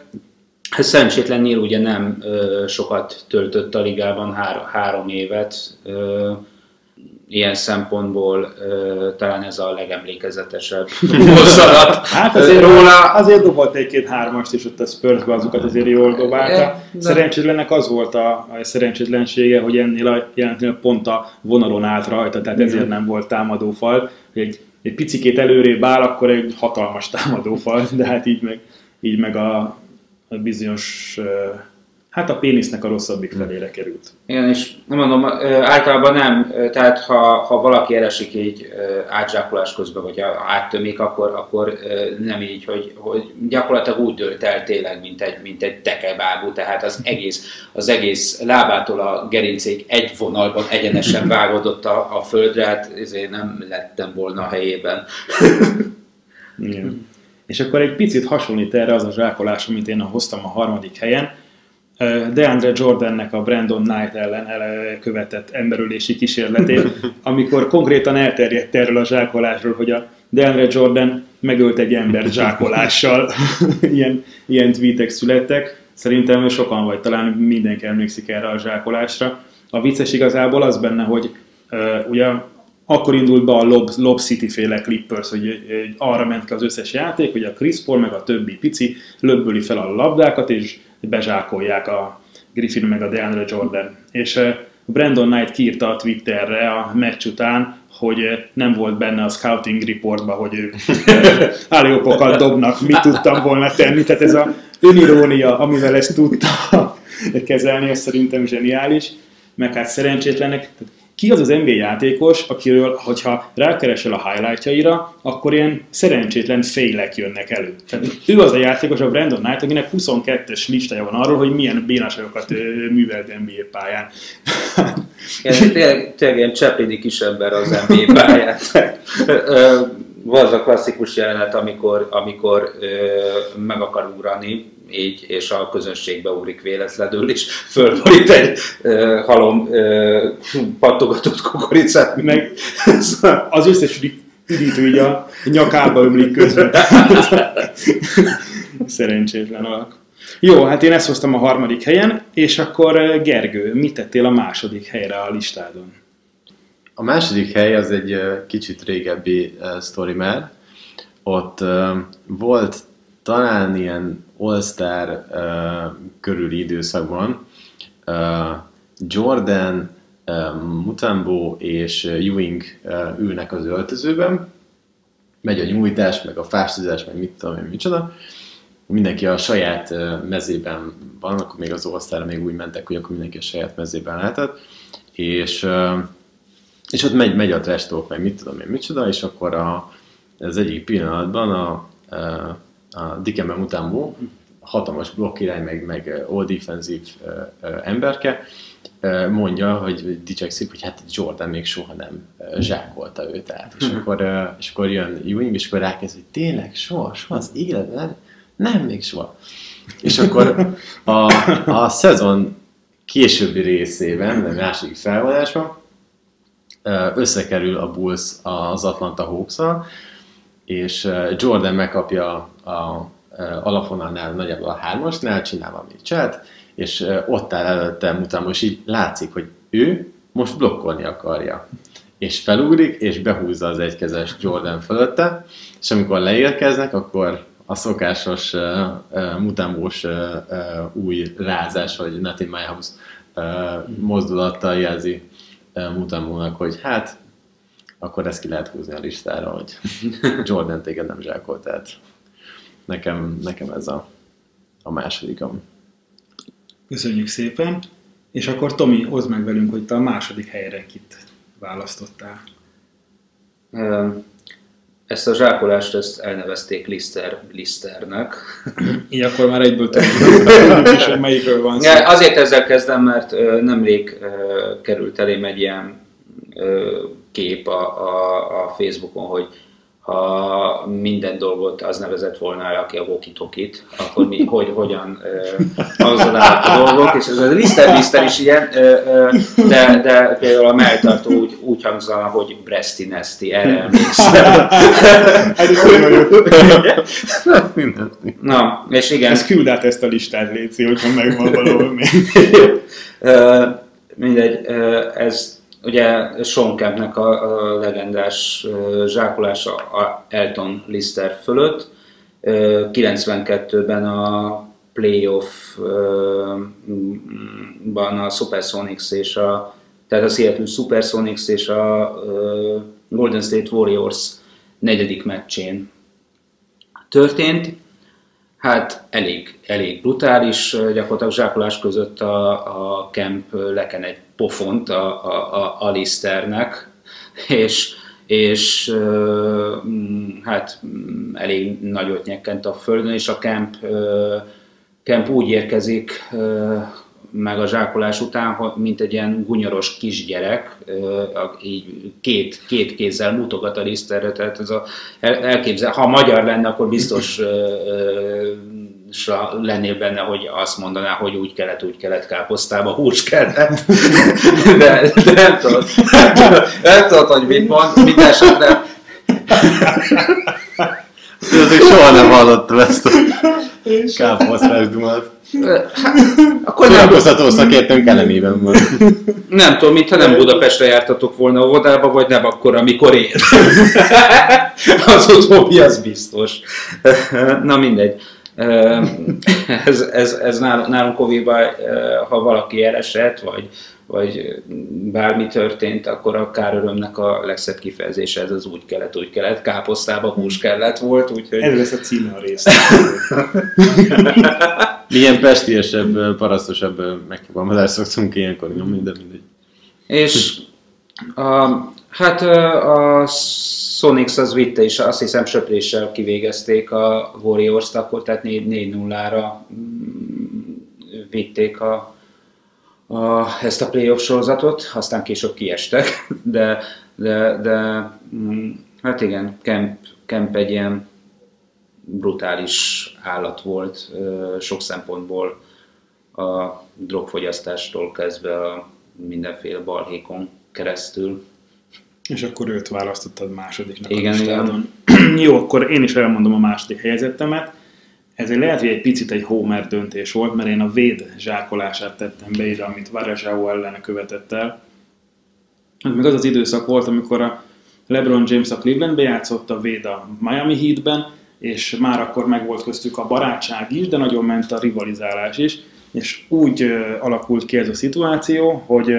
Szerencsétlen Neil ugye nem ö, sokat töltött a ligában, három, három évet. Ö, ilyen szempontból ö, talán ez a legemlékezetesebb mozzanat Hát azért róla. Azért dobott egy-két hármast, és ott a spurs azokat azért jól dobálta. Szerencsétlennek az volt a, a szerencsétlensége, hogy ennél a jelentően pont a vonalon állt rajta, tehát ezért nem volt támadófal. Egy egy picikét előrébb áll, akkor egy hatalmas támadófal, de hát így meg, így meg a, a bizonyos, hát a pénisznek a rosszabbik hmm. felére került. Igen, és nem mondom, általában nem, tehát ha, ha valaki elesik egy átzsákolás közben, vagy áttömik, akkor, akkor nem így, hogy, hogy gyakorlatilag úgy dőlt el tényleg, mint egy, mint egy tekebábú, tehát az egész, az egész lábától a gerincék egy vonalban egyenesen vágódott a, a földre, hát ezért nem lettem volna a helyében. Igen. És akkor egy picit hasonlít erre az a zsákolás, amit én hoztam a harmadik helyen, DeAndre Jordannek a Brandon Knight ellen követett emberülési kísérletét, amikor konkrétan elterjedt erről a zsákolásról, hogy a DeAndre Jordan megölt egy ember zsákolással. ilyen, ilyen tweetek születtek. Szerintem sokan vagy, talán mindenki emlékszik erre a zsákolásra. A vicces igazából az benne, hogy uh, ugye akkor indult be a Lob, Lob City féle Clippers, hogy, hogy arra ment ki az összes játék, hogy a Chris Paul meg a többi pici löbböli fel a labdákat, és bezsákolják a Griffin meg a DeAndre Jordan. És Brandon Knight kiírta a Twitterre a meccs után, hogy nem volt benne a scouting reportba, hogy ők állópokat dobnak, mit tudtam volna tenni. Tehát ez a önirónia, amivel ezt tudta kezelni, ez szerintem zseniális. Meg hát szerencsétlenek, tehát ki az az NBA játékos, akiről, hogyha rákeresel a highlightjaira, akkor ilyen szerencsétlen félek jönnek elő. Tehát ő az a játékos, a Brandon Knight, akinek 22-es listája van arról, hogy milyen bénaságokat művelt NBA pályán. tényleg, ilyen cseplidi kis ember az NBA pályán. Van az a klasszikus jelenet, amikor, amikor meg akar ugrani, így, és a közönségbe ugrik véletlenül, és fölborít egy uh, halom uh, pattogatott kukoricát. Meg az összes üdítő így a nyakába ömlik közben. Szerencsétlen alak. Jó, hát én ezt hoztam a harmadik helyen, és akkor Gergő, mit tettél a második helyre a listádon? A második hely az egy kicsit régebbi uh, sztori már. Ott uh, volt talán ilyen All-Star uh, körüli időszakban uh, Jordan, uh, Mutombo és Ewing uh, ülnek az öltözőben, megy a nyújtás, meg a fástizás, meg mit tudom én, micsoda, mindenki a saját mezében van, akkor még az all még úgy mentek, hogy akkor mindenki a saját mezében lehetett, és, és ott megy, megy a trash talk, meg mit tudom én, micsoda, és akkor a, az egyik pillanatban a, a Dikembe Mutombo, hatalmas blokk irány, meg, meg all defensív emberke, mondja, hogy dicsekszik, hogy hát Jordan még soha nem zsákolta őt át. És mhm. akkor, és akkor jön Ewing, és akkor rákezd, hogy tényleg soha, soha az életben nem, még soha. És akkor a, a szezon későbbi részében, a második felvonásban összekerül a Bulls az Atlanta hawks és Jordan megkapja a alafonánál nagyjából a hármasnál, csinál valami cselt, és ott áll előtte mutam, most így látszik, hogy ő most blokkolni akarja. És felugrik, és behúzza az egykezes Jordan fölötte, és amikor leérkeznek, akkor a szokásos uh, mutambós uh, uh, új rázás, vagy Nothing My uh, mozdulattal jelzi uh, mutambónak, hogy hát akkor ezt ki lehet húzni a listára, hogy Jordan téged nem zsákolt, tehát nekem, nekem ez a, a másodikom. Köszönjük szépen, és akkor Tomi, hozd meg velünk, hogy te a második helyre kit választottál. Ezt a zsákolást ezt elnevezték Lister Listernek. Így akkor már egyből tudjuk is, hogy melyikről van szó. Azért ezzel kezdem, mert nemrég került elém egy ilyen kép a, a, a Facebookon, hogy ha minden dolgot az nevezett volna el, aki a walkie akkor mi, hogy, hogyan uh, a dolgok, és ez a Lister Lister is ilyen, uh, de, de például a melltartó úgy, úgy hangzana, hogy Bresti Nesti, erre emlékszem. Na, és igen. Ez küld át ezt a listát, Léci, hogyha megvan valahol még. mindegy, ez ugye Sean Kempnek a, a legendás zsákolása a Elton Lister fölött. 92-ben a playoff-ban a Supersonics és a tehát a Seattle Supersonics és a Golden State Warriors negyedik meccsén történt. Hát elég, elég brutális, gyakorlatilag zsákolás között a, a Kemp leken egy pofont a, a, a Alisternek, és, és hát elég nagyot nyekkent a földön, és a Kemp, Kemp úgy érkezik meg a zsákolás után, mint egy ilyen gunyoros kisgyerek, így két, két kézzel mutogat a liszterre, tehát ez a, elképzel, ha magyar lenne, akkor biztos lennél benne, hogy azt mondaná, hogy úgy kellett, úgy kellett káposztába, hús kellett. De, de nem tudod, nem tudod, nem tudod, hogy mit mond, mit esetben. Azért soha nem hallottam ezt a káposztás dumát. Hát, akkor nem Szórakoztató szakértőnk elemében van. Nem tudom, mintha nem Budapestre jártatok volna óvodába, vagy nem akkor, amikor én. az utóbbi, az biztos. Na mindegy. Ez, ez, ez nálunk covid ha valaki elesett, vagy, vagy bármi történt, akkor a kárörömnek a legszebb kifejezése ez az úgy kellett, úgy kellett, káposztába hús kellett volt, úgyhogy... Ez lesz a címe a rész. Milyen pestiesebb, parasztosabb megfogalmazást szoktunk ilyenkor nyomni, de mindegy. És a, hát a Sonics az vitte is, azt hiszem söpréssel kivégezték a Warriors-t akkor, tehát 4-0-ra mm, vitték a, a, ezt a playoff sorozatot, aztán később kiestek, de, de, de mm, hát igen, Kemp, Kemp egy ilyen brutális állat volt sok szempontból a drogfogyasztástól kezdve a mindenféle balhékon keresztül. És akkor őt választottad másodiknak igen, a listádon. Igen. Jó, akkor én is elmondom a második helyzetemet. Ez egy lehet, hogy egy picit egy Homer döntés volt, mert én a véd zsákolását tettem be ide, amit Varezsáó ellen követett el. Ez még az az időszak volt, amikor a LeBron James a Clevelandbe játszott, a véd a Miami Heatben, és már akkor meg volt köztük a barátság is, de nagyon ment a rivalizálás is, és úgy alakult ki ez a szituáció, hogy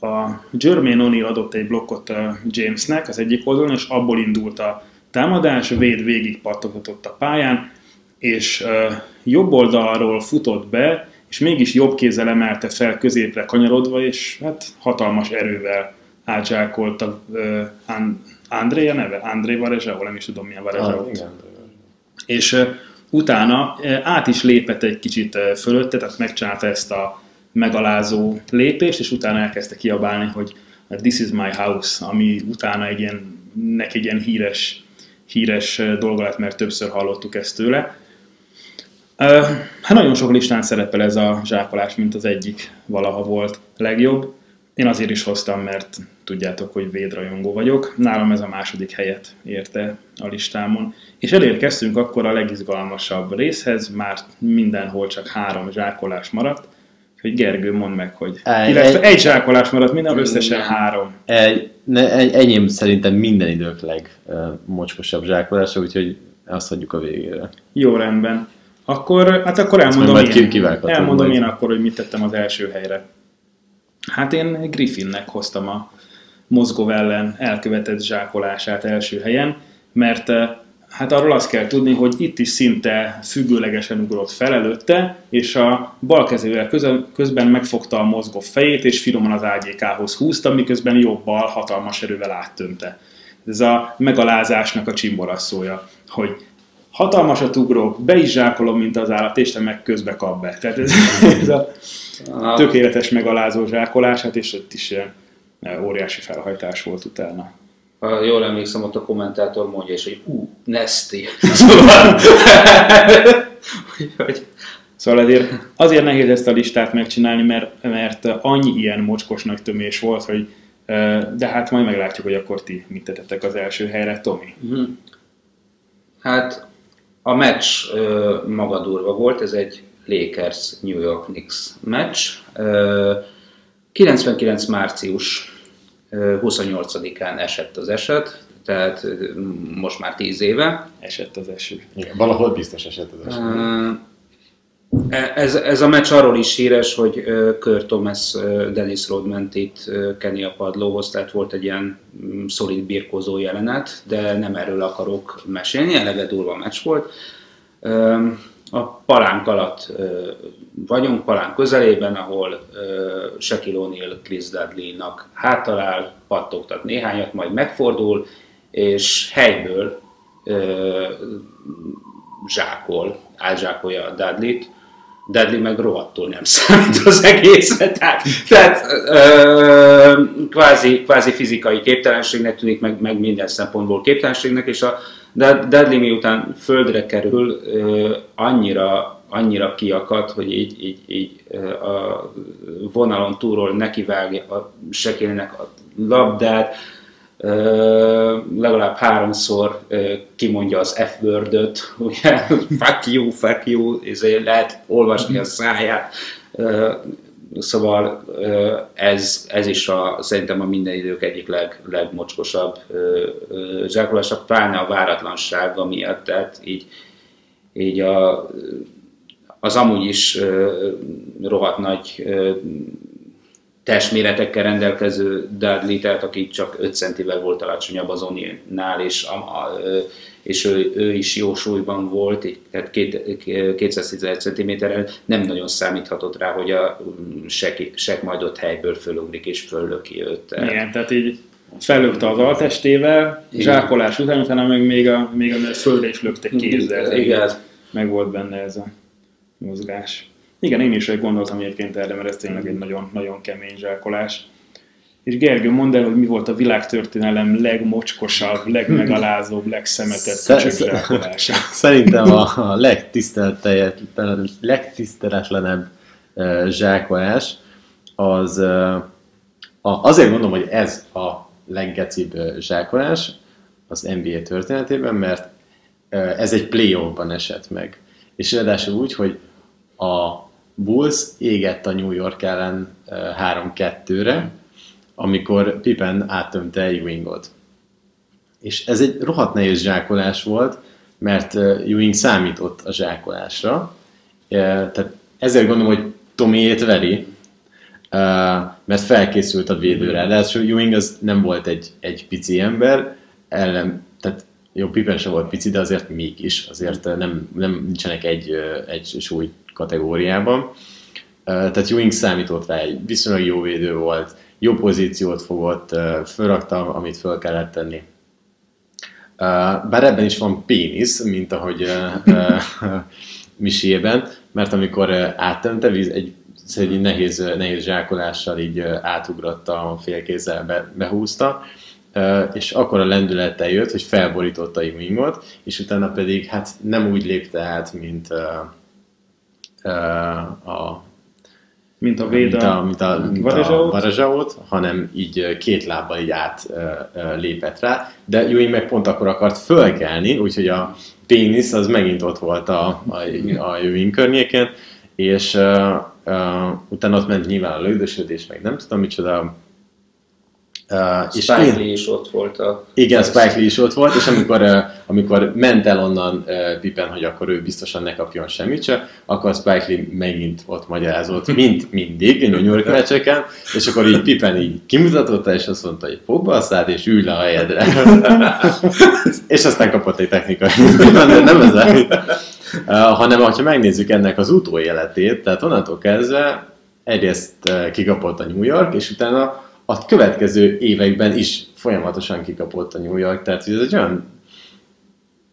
a Jermaine O'Neal adott egy blokkot Jamesnek az egyik oldalon, és abból indult a támadás, Véd végig pattoghatott a pályán, és jobb oldalról futott be, és mégis jobb kézzel emelte fel középre kanyarodva, és hát hatalmas erővel átzsákolta uh, André a neve? André Varezsa, nem is tudom milyen Varezsa ah. És uh, utána uh, át is lépett egy kicsit uh, fölötte, tehát megcsinálta ezt a megalázó lépést, és utána elkezdte kiabálni, hogy this is my house, ami utána egy ilyen, neki egy ilyen híres, híres dolga lett, mert többször hallottuk ezt tőle. Hát nagyon sok listán szerepel ez a zsákolás, mint az egyik valaha volt legjobb. Én azért is hoztam, mert tudjátok, hogy védrajongó vagyok. Nálam ez a második helyet érte a listámon. És elérkeztünk akkor a legizgalmasabb részhez, már mindenhol csak három zsákolás maradt. Hogy Gergő, mondd meg, hogy... Egy, egy, egy zsákolás maradt, minden összesen három. Egy, ne, egy, enyém szerintem minden idők legmocskosabb zsákolása, úgyhogy azt hagyjuk a végére. Jó, rendben. Akkor, hát akkor elmondom, én, elmondom én akkor, hogy mit tettem az első helyre. Hát én Griffinnek hoztam a Mozgov ellen elkövetett zsákolását első helyen, mert hát arról azt kell tudni, hogy itt is szinte függőlegesen ugrott fel előtte, és a bal kezével közben megfogta a Mozgov fejét, és finoman az AGK-hoz húzta, miközben jobbal hatalmas erővel áttömte. Ez a megalázásnak a csimborasszója, hogy hatalmasat ugrok, be is zsákolom, mint az állat, és te meg közbe kap be. Tehát ez, ez a tökéletes megalázó zsákolás, hát és ott is ilyen óriási felhajtás volt utána. Ha jól emlékszem, ott a kommentátor mondja is, hogy ú, Nesti. Szóval, szóval azért, azért nehéz ezt a listát megcsinálni, mert, mert annyi ilyen mocskos nagy tömés volt, hogy de hát majd meglátjuk, hogy akkor ti mit tettetek az első helyre, Tomi. Mhm. Hát a meccs maga durva volt, ez egy Lakers New York Knicks meccs. Ö, 99 március 28-án esett az eset, tehát most már 10 éve. Esett az eső. Igen, valahol biztos esett az eső. E, ez, ez a meccs arról is híres, hogy Kurt Thomas Dennis Rodman itt Kenny a padlóhoz, tehát volt egy ilyen mm, szolid birkózó jelenet, de nem erről akarok mesélni, eleve durva meccs volt. A palánk alatt vagyunk, palánk közelében, ahol Shaquille O'Neal Chris Dudley-nak hátalál, pattogtat néhányat, majd megfordul, és helyből zsákol, átzsákolja a Dudley-t, Dudley meg rohadtul nem számít az egészre, tehát, tehát ö, kvázi, kvázi fizikai képtelenségnek tűnik, meg, meg minden szempontból képtelenségnek, és a Dudley miután földre kerül, ö, annyira, annyira kiakad, hogy így, így, így a vonalon túlról nekivágja a sekének a labdát, legalább háromszor kimondja az F-wordöt, ugye, fuck you, fuck you, ezért lehet olvasni a száját. Szóval ez, ez is a, szerintem a minden idők egyik leg, legmocskosabb zsákolása, pláne a váratlansága miatt, tehát így, így a, az amúgy is rohadt nagy testméretekkel rendelkező Dudley, tehát aki csak 5 centivel volt alacsonyabb az Onilnál, és, a, a, és ő, ő, is jó súlyban volt, tehát 211 cm-rel nem nagyon számíthatott rá, hogy a sek, sek majd ott helyből fölugrik és föllöki őt. Igen, tehát így fellökte az altestével, zsákolás után, utána meg még a, még a földre is lökte kézzel. Igen. Meg volt benne ez a mozgás. Igen, én is gondoltam egyébként erre, mert ez tényleg egy nagyon, nagyon kemény zsákolás. És Gergő, mondd el, hogy mi volt a világtörténelem legmocskosabb, legmegalázóbb, legszemetettebb zsákolása. Szerintem a, a legtiszteletlenebb zsákolás az azért mondom, hogy ez a leggecibb zsákolás az NBA történetében, mert ez egy play-offban esett meg. És ráadásul úgy, hogy a Bulls égett a New York ellen 3-2-re, amikor Pippen áttömte Ewingot. És ez egy rohadt nehéz zsákolás volt, mert Ewing számított a zsákolásra, tehát ezért gondolom, hogy Tomiét veri, mert felkészült a védőre. Ráadásul Ewing az nem volt egy, egy pici ember, ellen, tehát jó, Pippen sem volt pici, de azért mégis, azért nem, nem nincsenek egy, egy súly kategóriában. Tehát Ewing számított rá, egy viszonylag jó védő volt, jó pozíciót fogott, fölrakta, amit föl kellett tenni. Bár ebben is van pénisz, mint ahogy Misében, mert amikor áttemte, egy, egy nehéz, nehéz zsákolással így átugratta, a félkézzel be, behúzta, és akkor a lendülettel jött, hogy felborította Ewingot, és utána pedig hát nem úgy lépte át, mint a mint a Véda, mint a, mint a, mint a Varezsaót, hanem így két lábbal így át lépett rá, de Ewing meg pont akkor akart fölkelni, úgyhogy a pénisz az megint ott volt a, a, a Ewing környéken, és uh, uh, utána ott ment nyilván a lögdösödés, meg nem tudom micsoda, Uh, és Spike Lee is ott volt. A... Igen, Spike Lee is ott volt, és amikor, uh, amikor ment el onnan uh, Pippen, hogy akkor ő biztosan ne kapjon semmit se, akkor Spike Lee megint ott magyarázott, mint mindig New York meccseken, és akkor így Pippen így kimutatotta, és azt mondta, hogy fogd a szád, és ülj le a helyedre. és aztán kapott egy technikai de nem ez a, uh, hanem ha megnézzük ennek az utóéletét, tehát onnantól kezdve egyrészt uh, kikapott a New York, és utána a következő években is folyamatosan kikapott a New York, tehát ez egy olyan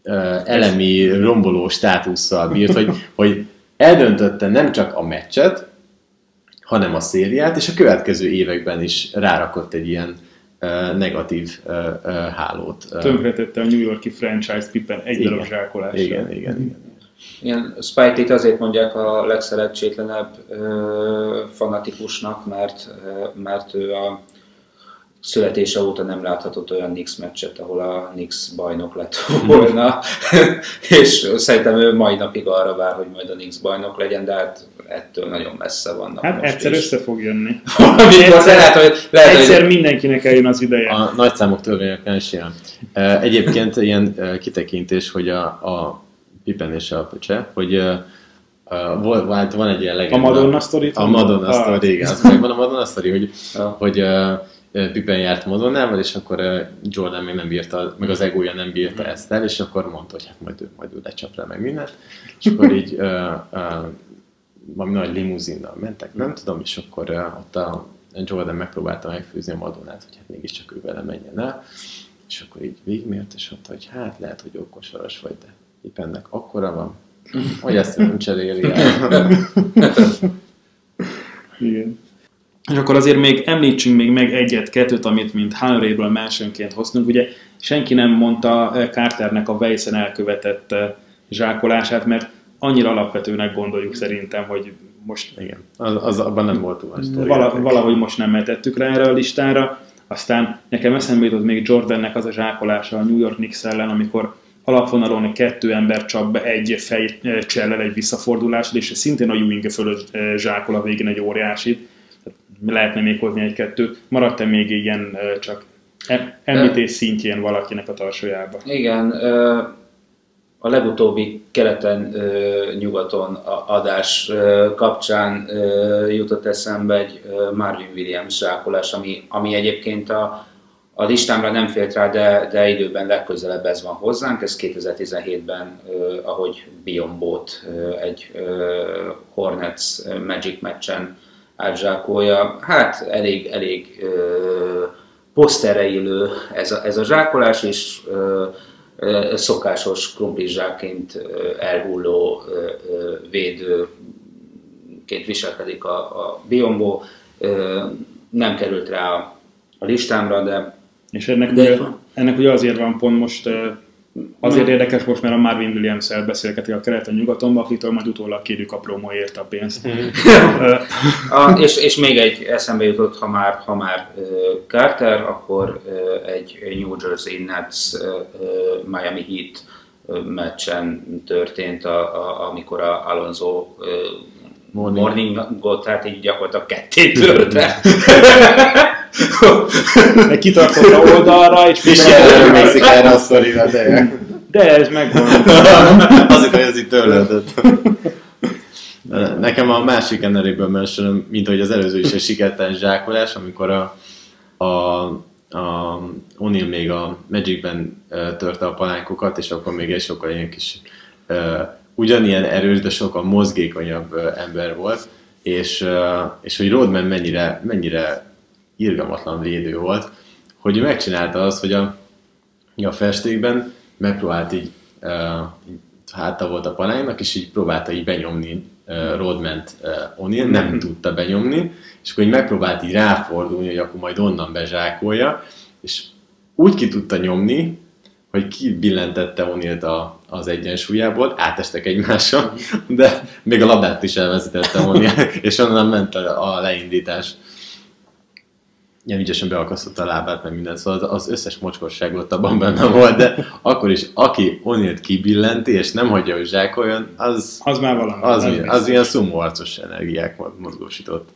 uh, elemi romboló státusszal bírt, hogy, hogy eldöntötte nem csak a meccset, hanem a szériát, és a következő években is rárakott egy ilyen uh, negatív uh, uh, hálót. Tönkretette a New Yorki franchise Pippen egy igen, darab zsákolással. Igen, igen, igen. Igen, Spike azért mondják a legszerencsétlenebb ö, fanatikusnak, mert, ö, mert ő a születése óta nem láthatott olyan Knicks meccset, ahol a Knicks bajnok lett volna, és szerintem ő mai napig arra vár, hogy majd a Knicks bajnok legyen, de hát ettől nagyon messze vannak Hát most egyszer is. össze fog jönni. egyszer, lehet, hogy, lehet, egyszer hogy... mindenkinek eljön az ideje. A nagyszámok törvényekkel is ilyen. Egyébként ilyen kitekintés, hogy a, a Pippen és a Pöcse, hogy Uh, volt, van egy ilyen legenda. A Madonna sztori? A Madonna ah. sztori, igen. Az megvan a Madonna sztori, hogy, ah. hogy uh, Pippen járt Madonnával, és akkor Jordan még nem bírta, meg az egója nem bírta ezt el, és akkor mondta, hogy hát majd ő, majd ő lecsap le meg mindent. És akkor így uh, uh, valami nagy limuzinnal mentek, nem tudom, és akkor uh, ott a Jordan megpróbálta megfőzni a Madonnát, hogy hát mégiscsak ő vele menjen el. És akkor így végigmért, és mondta, hogy hát lehet, hogy okosaras vagy, de Pippennek akkora van, hogy ezt nem cseréli el. Igen. És akkor azért még említsünk még meg egyet-kettőt, amit mint Honorable másonként hoztunk. Ugye senki nem mondta eh, Carternek a Weissen elkövetett eh, zsákolását, mert annyira alapvetőnek gondoljuk szerintem, hogy most... Igen, az, az abban nem volt túl vala, Valahogy most nem metettük rá erre a listára. Aztán nekem eszembe jutott még Jordannek az a zsákolása a New York Knicks ellen, amikor alapvonalon kettő ember csap be egy fejcsellel egy visszafordulással, és szintén a Ewing fölött zsákol a végén egy óriásit lehetne még hozni egy-kettőt. Maradt-e még ilyen csak említés szintjén valakinek a tarsójába? Igen, a legutóbbi keleten-nyugaton adás kapcsán jutott eszembe egy Marvin Williams zsákolás, ami, ami egyébként a, a listámra nem félt rá, de, de időben legközelebb ez van hozzánk. Ez 2017-ben, ahogy Biombót egy Hornets Magic meccsen átzsákolja. Hát elég, elég ö, poszterre illő ez a, ez a zsákolás, és ö, szokásos krumplizsáként elhulló védőként viselkedik a, a Biombo. Nem került rá a listámra, de... És ennek, ugye, ennek ugye azért van pont most Azért érdekes most, mert a Marvin Williams-el beszélgeti a a nyugaton, akitől majd utólag kérjük a promóért a pénzt. Mm. a, és, és még egy eszembe jutott, ha már, ha már uh, Carter, akkor uh, egy New Jersey Nets uh, Miami Heat meccsen történt, a, a, amikor a Alonso uh, Morning. Morningot, tehát így gyakorlatilag ketté törte. Egy kitartott a oldalra, és és emlékszik erre a szorira, de De ez megvan. Azért, hogy ez itt törlődött. Nekem a másik Eneréből mention, mint hogy az előző is egy sikertelen zsákolás, amikor a, a, a O'Neill még a Magicben törte a palánkokat, és akkor még egy sokkal ilyen kis uh, ugyanilyen erős, de sokkal mozgékonyabb ember volt, és, uh, és hogy Rodman mennyire, mennyire irgalmatlan védő volt, hogy ő megcsinálta azt, hogy a, a festékben megpróbált így, uh, így háta volt a palánynak, és így próbálta így benyomni uh, Rodment uh, O'Neill, nem mm-hmm. tudta benyomni, és akkor így megpróbált így ráfordulni, hogy akkor majd onnan bezsákolja, és úgy ki tudta nyomni, hogy kibillentette O'Neill-t a, az egyensúlyából, átestek egymásra, de még a labdát is elveszítette O'Neill, és onnan ment a, a leindítás ilyen ügyesen beakasztotta a lábát, meg minden, szóval az, az összes mocskosság ott abban benne volt, de akkor is, aki onnét kibillenti, és nem hagyja, hogy zsákoljon, az, az már valami. Az, az, az ilyen szumóarcos energiák mozgósított.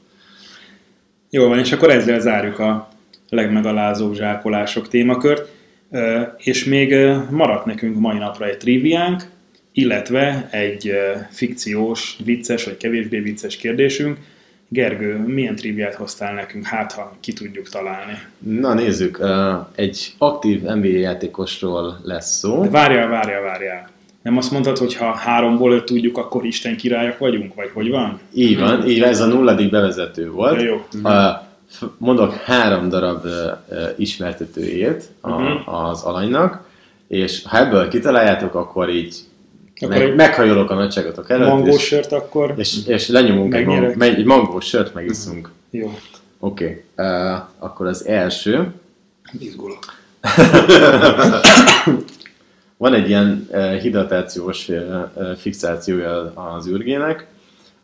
Jó van, és akkor ezzel zárjuk a legmegalázóbb zsákolások témakört, és még maradt nekünk mai napra egy triviánk, illetve egy fikciós, vicces vagy kevésbé vicces kérdésünk, Gergő, milyen triviát hoztál nekünk, hát ha ki tudjuk találni? Na nézzük, egy aktív NBA játékosról lesz szó. De várjál, várjál, várjál. Nem azt mondtad, hogy ha háromból öt tudjuk, akkor Isten királyok vagyunk, vagy hogy van? Így van, így ez a nulladik bevezető volt. jó. Mondok három darab ismertetőjét uh-huh. az alanynak, és ha ebből kitaláljátok, akkor így akkor meg, meghajolok a nagyságotok előtt. Mangós sört akkor. És, és lenyomunk egy, mang, egy mangós sört, megiszunk. Jó. Oké. Okay. Uh, akkor az első. Izgulok. Van egy ilyen uh, hidratációs uh, fixációja az űrgének.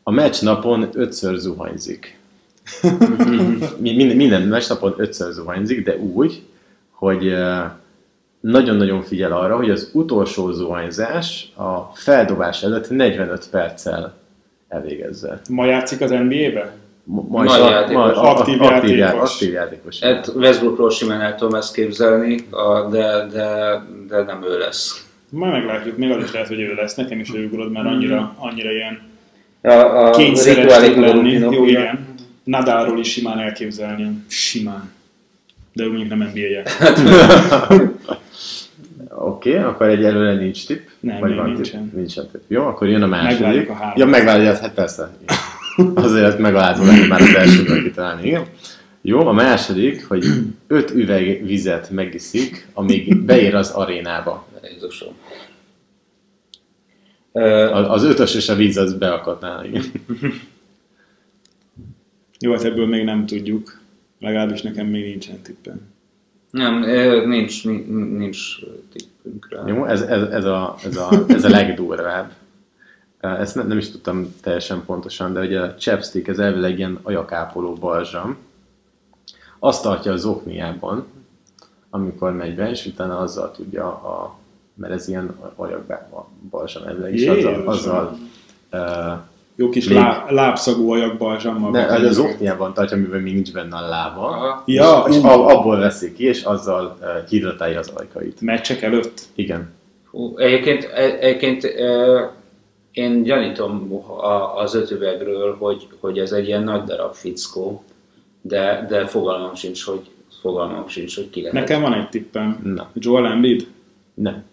A meccs napon ötször zuhanyzik. minden, minden meccs napon ötször zuhanyzik, de úgy, hogy uh, nagyon-nagyon figyel arra, hogy az utolsó zuhanyzás a feldobás előtt 45 perccel elvégezze. Ma játszik az NBA-be? Ma, ma, ma, játékos. ma aktív, aktív játékos. Aktív játékos. Hát Westbrookról simán el tudom ezt képzelni, de, de, de nem ő lesz. Majd meglátjuk, még az is lehet, hogy ő lesz. Nekem is ő ugrod, mert annyira, annyira ilyen a, a kényszeres lenni. Jó, igen. Nadalról is simán elképzelni. Simán. De ő mondjuk nem NBA Oké, okay, akkor egy előre nincs tipp? Nem, Vagy van nincsen. Tipp? Nincsen tipp. Jó, akkor jön a második. Megvárjuk a három. Ja, megvárjuk, hát persze. Azért megalázom lenni már az elsőben kitalálni, igen. Jó, a második, hogy öt üveg vizet megiszik, amíg beér az arénába. Jézusom. Az ötös és a víz az beakadnál, igen. Jó, hát ebből még nem tudjuk. Legalábbis nekem még nincsen tippem. Nem, nincs, nincs tippünk rá. Jó, ez, ez, ez, a, ez, a, ez a legdurvább. Ezt nem, nem is tudtam teljesen pontosan, de ugye a chapstick, ez elvileg ilyen ajakápoló balzsam. Azt tartja az okniában, amikor megy be, és utána azzal tudja, a, mert ez ilyen ajakbalzsam elvileg, és azzal, azzal uh, jó kis még... lá, lábszagú ajak balzsammal. De az, az okniában tartja, amiben még nincs benne a lába, ja, és, és abból veszik ki, és azzal uh, hidratálja az ajkait. Meccsek előtt? Igen. Hú, egyébként, egyébként uh, én gyanítom az öt üvegről, hogy, hogy ez egy ilyen nagy darab fickó, de, de fogalmam sincs, hogy fogalmam sincs, hogy ki lehet. Nekem van egy tippem. Na. Joel Embiid? Nem.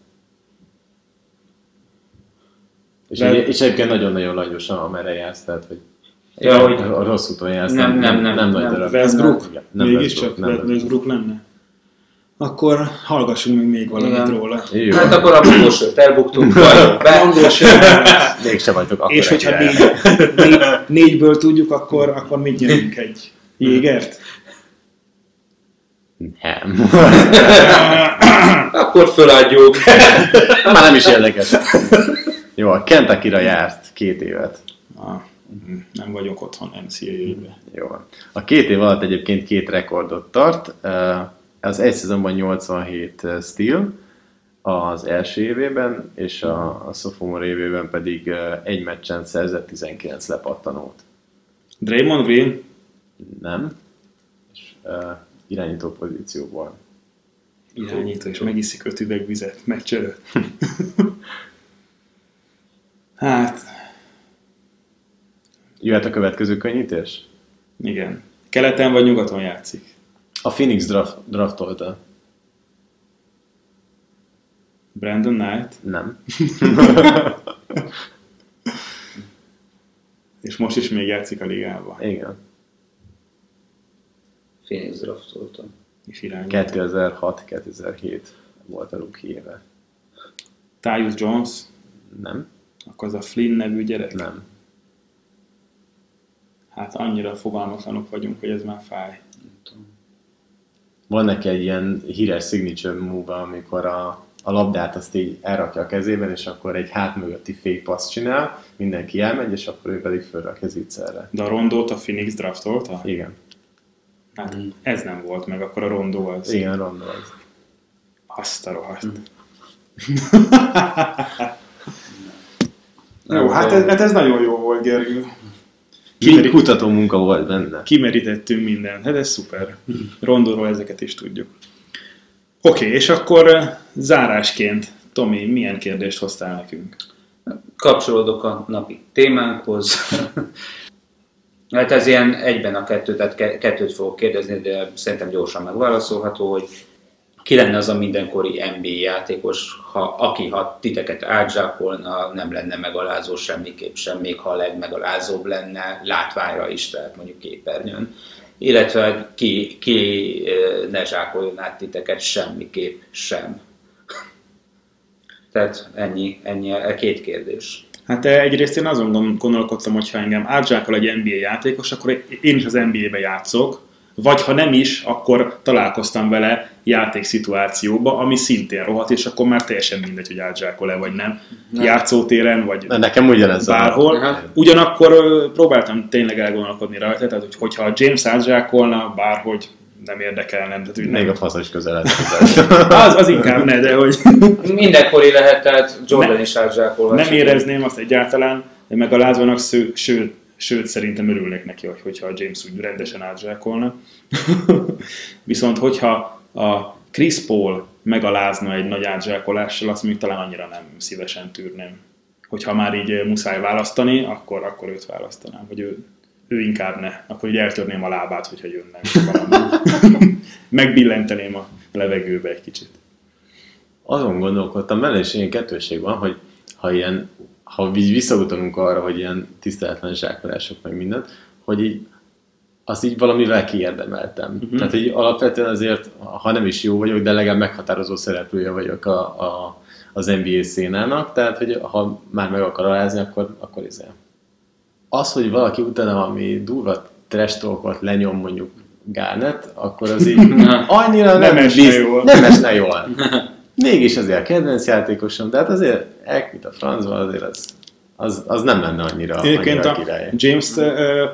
És, De... egy, és egyébként nagyon-nagyon langyosan, amerre jársz, tehát hogy ja, hogy a rossz úton jársz. Nem, nem, nem. Nem, nem, nem Westbrook? Nem, Mégiscsak Westbrook lenne? Akkor hallgassunk még, még valamit Igen. róla. Jó. Hát akkor a mongolsört elbuktunk. Mégsem vagytok akkor És hogyha négy, négy, négyből tudjuk, akkor, akkor mit nyerünk egy jégert? Nem. akkor föladjuk. Már nem is érdekes. Jó, a kentucky járt két évet. Ah, nem vagyok otthon NCAA-be. Jó. A két év alatt egyébként két rekordot tart. Az egy szezonban 87 steal, az első évében, és a, a sophomore évében pedig egy meccsen szerzett 19 lepattanót. Draymond Green? Nem. És uh, irányító pozícióból. irányító, és megiszik öt üveg vizet meccs előtt. hát, Jöhet a következő könnyítés? igen. Keleten vagy nyugaton játszik? A Phoenix draft, draftolta. Brandon Knight, Nem. és most is még játszik a ligában. Igen. Phoenix draftoltam. És irányító. 2006-2007 volt a rookie éve. Tyus Jones, Nem? Akkor az a Flynn nevű gyerek. Nem. Hát annyira fogalmatlanok vagyunk, hogy ez már fáj. Van neki egy ilyen híres signature move amikor a, a labdát azt így elrakja a kezében, és akkor egy hát mögötti fake pass csinál, mindenki elmegy, és akkor ő pedig fölrakja zicserre. De a rondót a Phoenix draftolta? Igen. Hát ez nem volt meg, akkor a rondó az. Igen, rondó az. Azt a rohadt. Mm. Jó, hát ez, hát ez nagyon jó volt, Gergő. Ki Kimeri- kutató munka volt benne. Kimerítettünk mindent, hát ez szuper. Rondóról ezeket is tudjuk. Oké, és akkor zárásként, Tomi, milyen kérdést hoztál nekünk? Kapcsolódok a napi témánkhoz. hát ez ilyen egyben a kettő, tehát ke- kettőt fogok kérdezni, de szerintem gyorsan megválaszolható, hogy ki lenne az a mindenkori NBA játékos, ha, aki ha titeket átzsákolna, nem lenne megalázó semmiképp sem, még ha a legmegalázóbb lenne látványra is, tehát mondjuk képernyőn. Illetve ki, ki eh, ne zsákoljon át titeket semmiképp sem. Tehát ennyi, ennyi a két kérdés. Hát eh, egyrészt én azon gond- gondolkodtam, hogy ha engem átzsákol egy NBA játékos, akkor én is az NBA-be játszok, vagy ha nem is, akkor találkoztam vele játékszituációba, ami szintén rohadt, és akkor már teljesen mindegy, hogy átzsákol-e vagy nem. Játszótéren, vagy Na, nekem ugyanez bárhol. Aha. Ugyanakkor próbáltam tényleg elgondolkodni rajta, tehát hogy, hogyha a James átzsákolna, bárhogy nem érdekel, nem. Tehát, hogy Még nem. a faszos közelet. Az, az inkább ne, de hogy Mindenkori lehet, tehát Jordan Ne- is átzsákolhat. nem érezném azt egyáltalán, de megalázónak, sző, sőt, sőt, szerintem örülnék neki, hogy, hogyha a James úgy rendesen átzsákolna. Viszont, hogyha a Chris Paul megalázna egy nagy átzsákolással, azt még talán annyira nem szívesen tűrném. Hogyha már így muszáj választani, akkor, akkor őt választanám, hogy ő, ő inkább ne. Akkor így eltörném a lábát, hogyha valami. Megbillenteném a levegőbe egy kicsit. Azon gondolkodtam bele, és ilyen kettőség van, hogy ha ilyen, ha így visszautalunk arra, hogy ilyen tiszteletlen zsákolások meg mindent, hogy így azt így valamivel kiérdemeltem. Uh-huh. Tehát így alapvetően azért, ha nem is jó vagyok, de legalább meghatározó szereplője vagyok a, a, az NBA szénának, tehát hogy ha már meg akar alázni, akkor, akkor izé. Az, hogy valaki utána valami durva trash talkot lenyom mondjuk Garnet, akkor az így annyira nem, Nem esne bizt- jól. Nem esne jól. Mégis azért a kedvenc játékosom, de hát azért elküld a francba, azért az, az, az nem lenne annyira, Egyébként annyira a király. James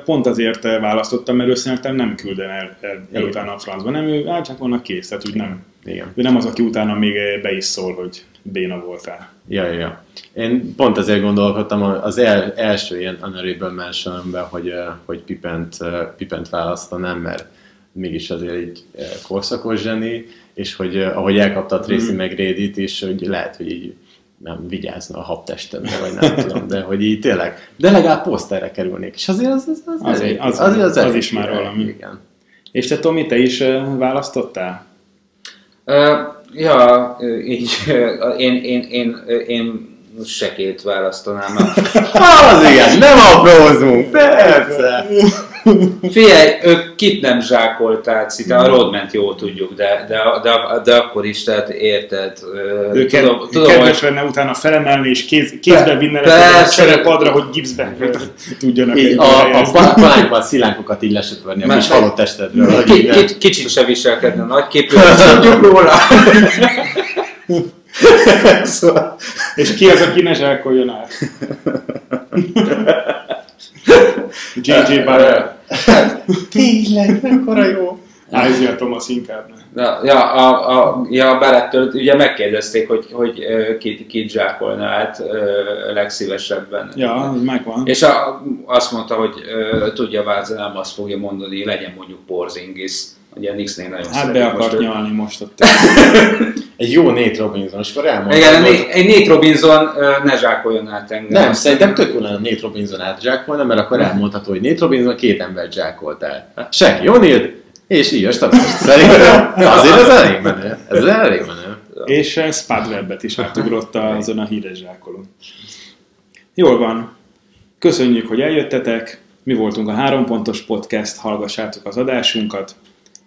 pont azért választottam, mert ő szerintem nem külden el, el, utána a francba, nem, ő átcsákolnak kész, tehát úgy nem. Igen. Ő nem az, aki utána még be is szól, hogy béna voltál. Ja, ja, ja. Én pont azért gondolkodtam az el, első ilyen honorable mentionemben, hogy, hogy Pipent, Pipent választanám, mert mégis azért egy korszakos zseni, és hogy eh, ahogy elkapta a Tracy mm. McGrady-t, és hogy lehet, hogy így nem vigyázna a habtestemre, vagy nem tudom, de hogy így tényleg, de legalább poszterre kerülnék, és azért az, az, az, Az- elég- az- azért az elég is már valami. Igen. És te Tomi, te is eh, választottál? Uh, ja, így, én, én, én, ö, én sekét választanám. Az igen, nem aprózunk, persze! Figyelj, ők kit nem zsákoltál, szinte a Rodment jól tudjuk, de, de, de, de akkor is, tehát érted. Ő tudom, ked, tudom, kedves hogy lenne utána felemelni és kéz, kézbe vinne le a Persze. cserepadra, hogy gipszbe tudjanak Így a, a a szilánkokat így lesöpörni a kis halott testedről. kicsit se viselkedne nagyképű, azt tudjuk róla. Szóval- És ki az, aki ne zsákoljon át? J.J. Barrett. Tényleg, mekkora jó. Isaiah Thomas inkább. Ja, ja, a, a, ja Barrettől ugye megkérdezték, hogy, hogy ö, kit, kit zsákolna át legszívesebben. Ja, ez megvan. És a, azt mondta, hogy tudja Vázel, nem azt fogja mondani, legyen mondjuk Porzingis, Ugye Nixnél nagyon Hát be akart most. nyalni most ott. Egy jó Nate Robinson, és akkor elmondta, Igen, hogy- egy- Nate Robinson ne zsákoljon át engem. Nem, szerintem tök jó lenne Nate Robinson átzsákolna, mert akkor elmondható, hogy Nate Robinson két embert zsákolt el. Shaquille O'Neal, és így a. Szerintem azért ez elég menő. Ez elég menő. És eh, Spud Webbet is átugrott azon a híres zsákolón. Jól van. Köszönjük, hogy eljöttetek. Mi voltunk a Három Pontos Podcast, hallgassátok az adásunkat.